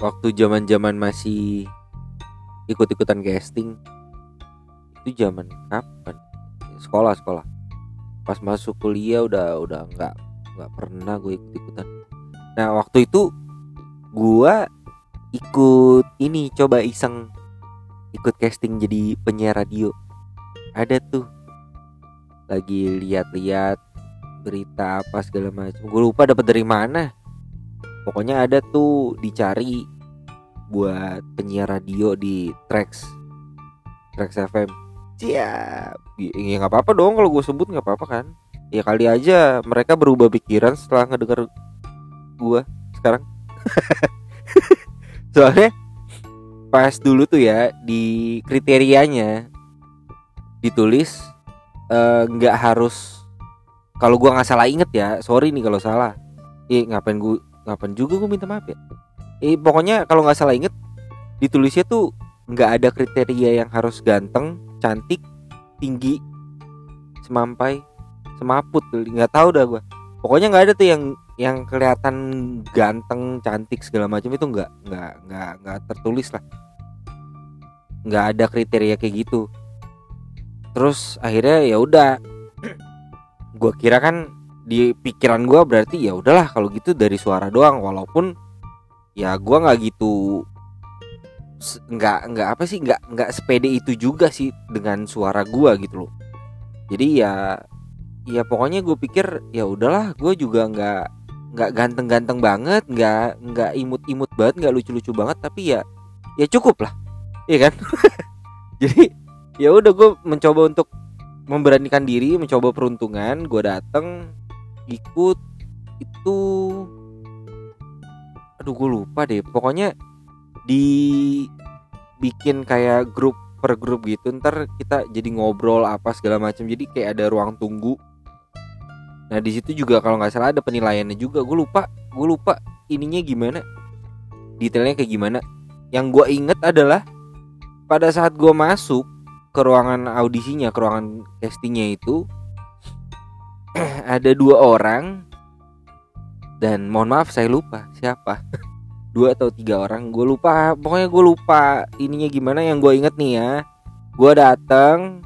waktu zaman zaman masih ikut-ikutan casting itu zaman kapan? Sekolah sekolah. Pas masuk kuliah udah udah nggak nggak pernah gue ikut ikutan nah waktu itu gua ikut ini coba iseng ikut casting jadi penyiar radio. Ada tuh. Lagi lihat-lihat berita apa segala macam gue lupa dapat dari mana pokoknya ada tuh dicari buat penyiar radio di Trax. Trax FM siap. Ya nggak apa-apa dong kalau gue sebut nggak apa-apa kan? Ya kali aja mereka berubah pikiran setelah ngedenger gue sekarang. Soalnya pas dulu tuh ya di kriterianya ditulis eh, nggak uh, harus kalau gua nggak salah inget ya sorry nih kalau salah. Eh ngapain gua ngapain juga gua minta maaf ya? Eh pokoknya kalau nggak salah inget ditulisnya tuh nggak ada kriteria yang harus ganteng cantik tinggi semampai semaput nggak tahu dah gua. Pokoknya nggak ada tuh yang yang kelihatan ganteng cantik segala macam itu nggak nggak nggak nggak tertulis lah. Nggak ada kriteria kayak gitu. Terus akhirnya ya udah gue kira kan di pikiran gue berarti ya udahlah kalau gitu dari suara doang walaupun ya gue nggak gitu nggak nggak apa sih nggak nggak sepede itu juga sih dengan suara gue gitu loh. Jadi ya ya pokoknya gue pikir ya udahlah gue juga nggak nggak ganteng-ganteng banget nggak nggak imut-imut banget nggak lucu-lucu banget tapi ya ya cukup lah iya kan? Jadi ya udah gue mencoba untuk memberanikan diri mencoba peruntungan gue dateng ikut itu aduh gue lupa deh pokoknya di bikin kayak grup per grup gitu ntar kita jadi ngobrol apa segala macam jadi kayak ada ruang tunggu Nah di situ juga kalau nggak salah ada penilaiannya juga. Gue lupa, gue lupa ininya gimana, detailnya kayak gimana. Yang gue inget adalah pada saat gue masuk ke ruangan audisinya, ke ruangan castingnya itu ada dua orang. Dan mohon maaf saya lupa siapa. Dua atau tiga orang. Gue lupa pokoknya gue lupa ininya gimana. Yang gue inget nih ya gue datang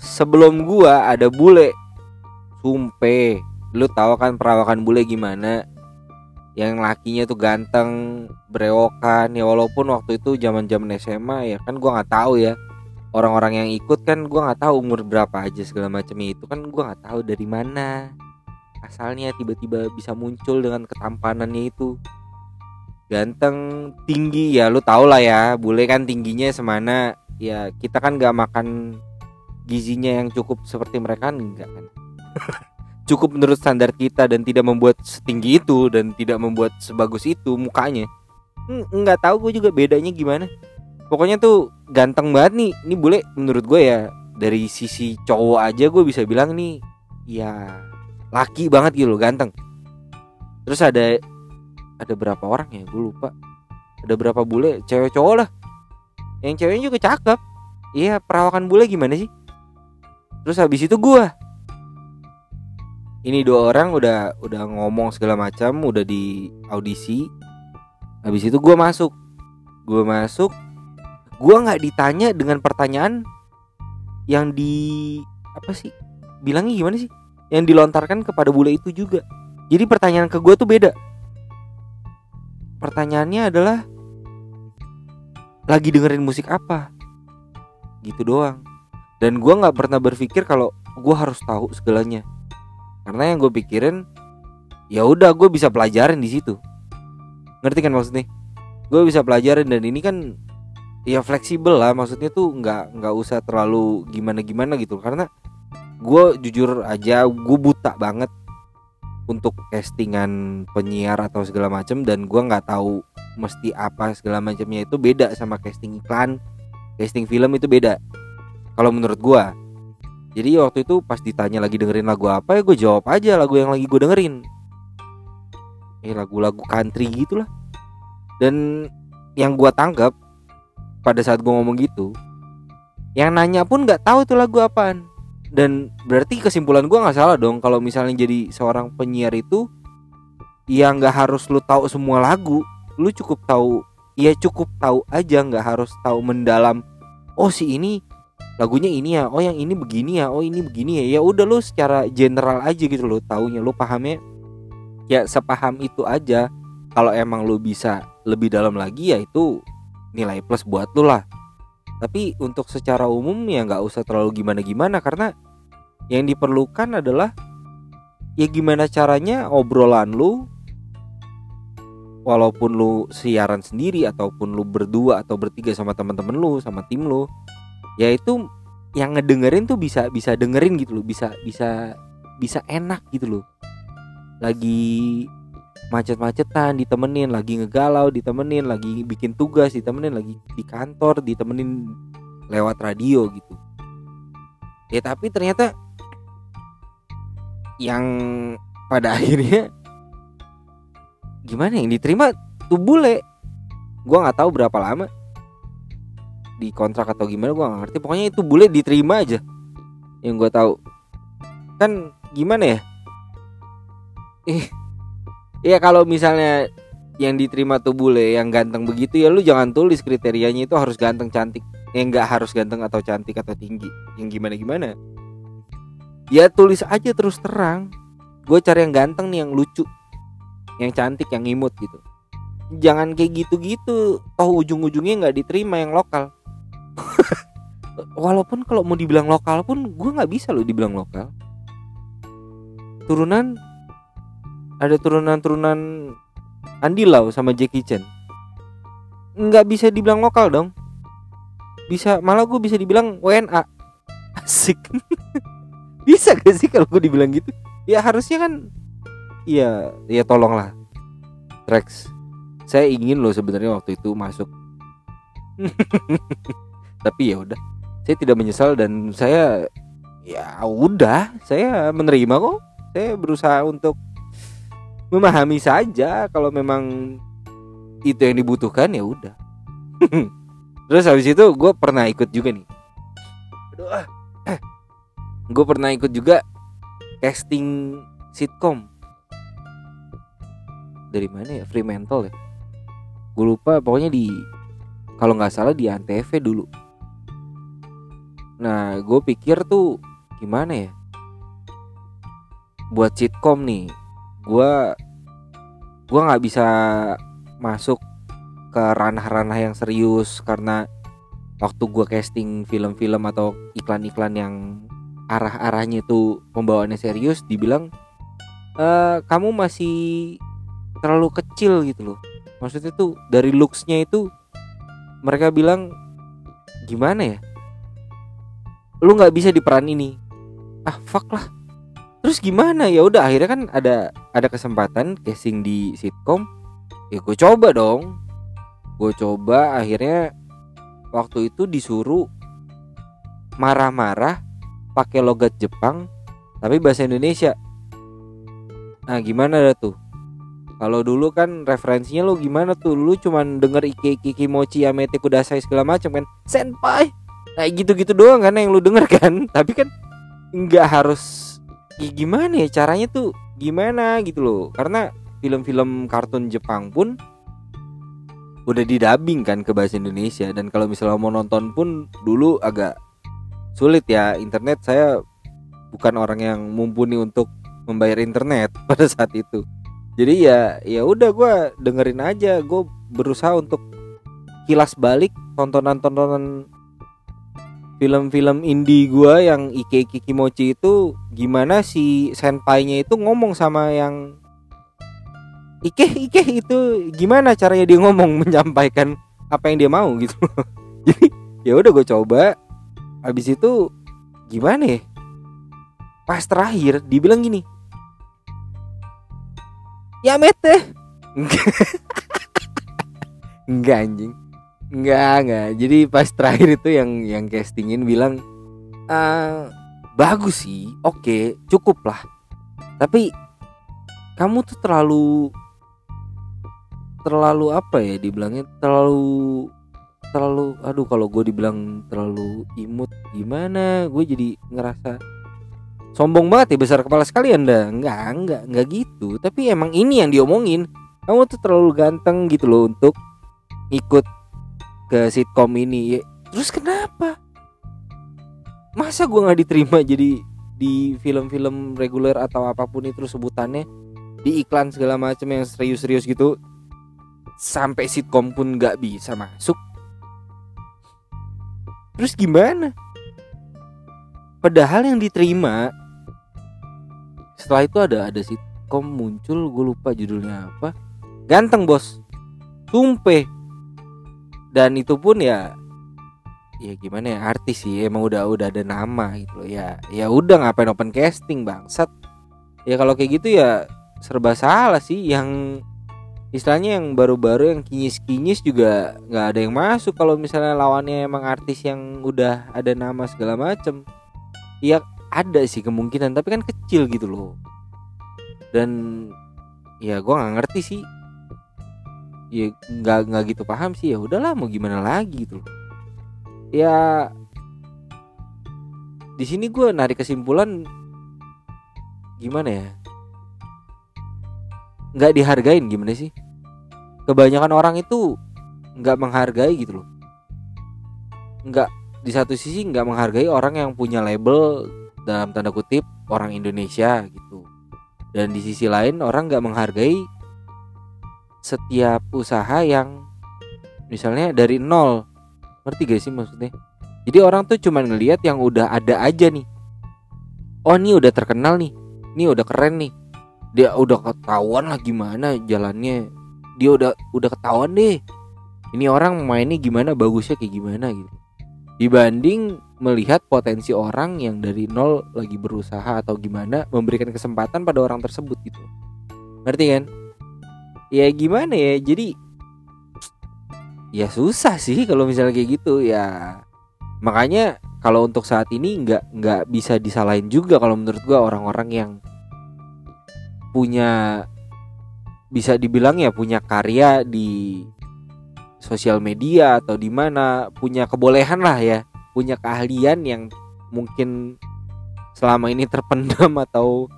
sebelum gue ada bule. Sumpe Lu tahu kan perawakan bule gimana? Yang lakinya tuh ganteng Berewokan. Ya walaupun waktu itu zaman zaman SMA ya kan gua nggak tahu ya Orang-orang yang ikut kan gua nggak tahu umur berapa aja segala macam itu. Kan gua nggak tahu dari mana asalnya tiba-tiba bisa muncul dengan ketampanannya itu. Ganteng tinggi ya lu tau lah ya bule kan tingginya semana. Ya kita kan gak makan gizinya yang cukup seperti mereka enggak kan. Cukup menurut standar kita dan tidak membuat setinggi itu dan tidak membuat sebagus itu mukanya. Nggak tahu gue juga bedanya gimana pokoknya tuh ganteng banget nih. Ini boleh menurut gue ya dari sisi cowok aja gue bisa bilang nih ya laki banget gitu loh ganteng. Terus ada ada berapa orang ya? Gue lupa. Ada berapa bule? Cewek cowok lah. Yang ceweknya juga cakep. Iya perawakan bule gimana sih? Terus habis itu gue. Ini dua orang udah udah ngomong segala macam udah di audisi. Habis itu gue masuk. Gue masuk gue nggak ditanya dengan pertanyaan yang di apa sih bilangnya gimana sih? Yang dilontarkan kepada bule itu juga. Jadi pertanyaan ke gue tuh beda. Pertanyaannya adalah lagi dengerin musik apa? Gitu doang. Dan gue nggak pernah berpikir kalau gue harus tahu segalanya. Karena yang gue pikirin ya udah gue bisa pelajarin di situ. Ngerti kan maksudnya? Gue bisa pelajarin dan ini kan ya fleksibel lah maksudnya tuh nggak nggak usah terlalu gimana gimana gitu. Karena gue jujur aja gue buta banget untuk castingan penyiar atau segala macam dan gue nggak tahu mesti apa segala macamnya itu beda sama casting iklan casting film itu beda. Kalau menurut gue jadi waktu itu pas ditanya lagi dengerin lagu apa ya gue jawab aja lagu yang lagi gue dengerin. Eh lagu-lagu country gitulah. Dan yang gue tangkap pada saat gue ngomong gitu yang nanya pun nggak tahu tuh lagu apaan. Dan berarti kesimpulan gue nggak salah dong kalau misalnya jadi seorang penyiar itu ya nggak harus lu tahu semua lagu lu cukup tahu ya cukup tahu aja nggak harus tahu mendalam oh si ini lagunya ini ya oh yang ini begini ya oh ini begini ya ya udah lu secara general aja gitu lo taunya lu pahamnya ya sepaham itu aja. Kalau emang lu bisa lebih dalam lagi ya itu nilai plus buat lu lah. Tapi untuk secara umum ya nggak usah terlalu gimana gimana karena yang diperlukan adalah ya gimana caranya obrolan lu walaupun lu siaran sendiri ataupun lu berdua atau bertiga sama teman-teman lu sama tim lu ya itu yang ngedengerin tuh bisa bisa dengerin gitu loh bisa bisa bisa enak gitu loh. Lagi macet-macetan ditemenin lagi ngegalau ditemenin lagi bikin tugas ditemenin lagi di kantor ditemenin lewat radio gitu. Ya tapi ternyata yang pada akhirnya gimana yang diterima tuh bule. Gue nggak tahu berapa lama di kontrak atau gimana gue nggak ngerti. Pokoknya itu bule diterima aja yang gue tahu. Kan gimana ya? Eh ya kalau misalnya yang diterima tuh bule yang ganteng begitu ya lu jangan tulis kriterianya itu harus ganteng cantik. Yang nggak harus ganteng atau cantik atau tinggi. Yang gimana gimana? Ya tulis aja terus terang. Gue cari yang ganteng nih yang lucu yang cantik yang imut gitu. Jangan kayak gitu-gitu. Toh ujung-ujungnya nggak diterima yang lokal. Walaupun kalau mau dibilang lokal pun gue nggak bisa loh dibilang lokal. Turunan ada turunan-turunan Andi Lau sama Jackie Chan nggak bisa dibilang lokal dong bisa malah gue bisa dibilang WNA asik bisa gak sih kalau gue dibilang gitu ya harusnya kan Iya, ya tolonglah. Rex. Saya ingin loh sebenarnya waktu itu masuk. Tapi ya udah. Saya tidak menyesal dan saya ya udah, saya menerima kok. Saya berusaha untuk memahami saja kalau memang itu yang dibutuhkan ya udah. Terus habis itu gue pernah ikut juga nih. Aduh, ah. gue pernah ikut juga casting sitkom dari mana ya Fremantle ya gue lupa pokoknya di kalau nggak salah di antv dulu nah gue pikir tuh gimana ya buat sitkom nih gue gue nggak bisa masuk ke ranah-ranah yang serius karena waktu gue casting film-film atau iklan-iklan yang arah-arahnya itu pembawaannya serius dibilang e, kamu masih terlalu kecil gitu loh. Maksudnya tuh dari looksnya itu mereka bilang gimana ya? Lu nggak bisa di peran ini. Ah fuck lah terus gimana ya udah akhirnya kan ada ada kesempatan casting di sitkom ya gue coba dong gue coba akhirnya waktu itu disuruh marah-marah pakai logat Jepang tapi bahasa Indonesia nah gimana dah tuh kalau dulu kan referensinya lu gimana tuh? Lu cuman denger Ike Ike Kimochi Yamete Kudasai segala macam kan. Senpai. Kayak gitu-gitu doang kan yang lu denger kan. Tapi kan nggak harus ya gimana ya caranya tuh gimana gitu loh. Karena film-film kartun Jepang pun udah didabing kan ke bahasa Indonesia. Dan kalau misalnya mau nonton pun dulu agak sulit ya internet. Saya bukan orang yang mumpuni untuk membayar internet pada saat itu. Jadi ya ya udah gue dengerin aja. Gue berusaha untuk kilas balik tontonan-tontonan film-film indie gue yang Ike Ike Kimochi itu gimana si senpainya itu ngomong sama yang Ike Ike itu gimana caranya dia ngomong menyampaikan apa yang dia mau gitu. Jadi ya udah gue coba. Habis itu gimana ya? Pas terakhir dibilang gini. Ya mete. Enggak anjing enggak enggak jadi pas terakhir itu yang yang castingin bilang uh, bagus sih oke cukup lah. Tapi kamu tuh terlalu terlalu apa ya dibilangnya? Terlalu terlalu aduh kalau gue dibilang terlalu imut gimana? Gue jadi ngerasa sombong banget ya besar kepala sekali anda enggak enggak enggak gitu. Tapi emang ini yang diomongin. Kamu tuh terlalu ganteng gitu loh untuk ikut ke sitkom ini. Ya, terus kenapa? Masa gue nggak diterima jadi di film-film reguler atau apa pun itu sebutannya? Di iklan segala macam yang serius-serius gitu sampai sitkom pun nggak bisa masuk. Terus gimana? Padahal yang diterima setelah itu ada ada sitkom muncul gue lupa judulnya apa. Ganteng bos. Tumpe dan itu pun ya ya gimana ya artis sih emang udah udah ada nama gitu loh. Ya ya udah ngapain open casting bangsat. Ya kalau kayak gitu ya serba salah sih. Yang istilahnya yang baru-baru yang kinyis-kinyis juga nggak ada yang masuk. Kalau misalnya lawannya emang artis yang udah ada nama segala macem ya ada sih kemungkinan. Tapi kan kecil gitu loh. Dan ya gue nggak ngerti sih ya nggak nggak gitu paham sih ya udahlah mau gimana lagi gitu ya di sini gue narik kesimpulan gimana ya? Nggak dihargain gimana sih? Kebanyakan orang itu nggak menghargai gitu loh. Nggak di satu sisi nggak menghargai orang yang punya label dalam tanda kutip orang Indonesia gitu. Dan di sisi lain orang nggak menghargai setiap usaha yang misalnya dari nol. Ngerti gak sih maksudnya? Jadi orang tuh cuma ngelihat yang udah ada aja nih. Oh ini udah terkenal nih. Ini udah keren nih. Dia udah ketahuan lah gimana jalannya. Dia udah udah ketahuan deh. Ini orang mainnya gimana bagusnya kayak gimana gitu. Dibanding melihat potensi orang yang dari nol lagi berusaha atau gimana memberikan kesempatan pada orang tersebut gitu. Ngerti kan ya gimana ya? Jadi ya susah sih kalau misalnya kayak gitu. Ya makanya kalau untuk saat ini nggak nggak bisa disalahin juga kalau menurut gua orang-orang yang punya bisa dibilang ya punya karya di sosial media atau di mana punya kebolehan lah ya. Punya keahlian yang mungkin selama ini terpendam atau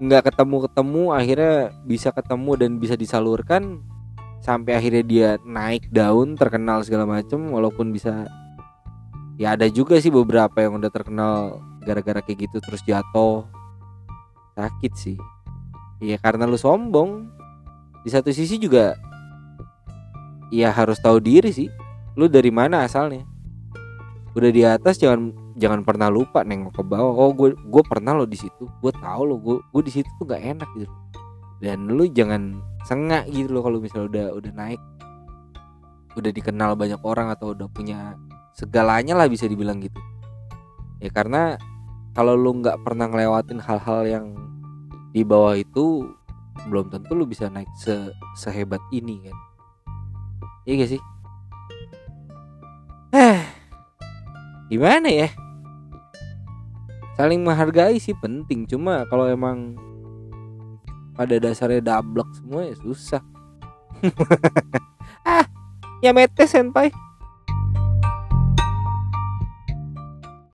nggak ketemu ketemu akhirnya bisa ketemu dan bisa disalurkan. Sampai akhirnya dia naik daun terkenal segala macam walaupun bisa ya ada juga sih beberapa yang udah terkenal gara-gara kayak gitu terus jatuh. Sakit sih. Ya karena lu sombong. Di satu sisi juga ya harus tahu diri sih. Lu dari mana asalnya? Udah di atas jangan jangan pernah lupa nengok ke bawah. Oh gue gue pernah lo di situ. Gue tahu lo gue gue di situ tuh gak enak gitu. Dan lu jangan sengak gitu loh kalau misalnya udah udah naik. Udah dikenal banyak orang atau udah punya segalanya lah bisa dibilang gitu. Ya karena kalau lu nggak pernah ngelewatin hal-hal yang di bawah itu belum tentu lu bisa naik se sehebat ini kan. Iya gak sih? Eh gimana ya saling menghargai sih penting. Cuma kalau emang pada dasarnya dablek semua ya susah. Ah ya mete senpai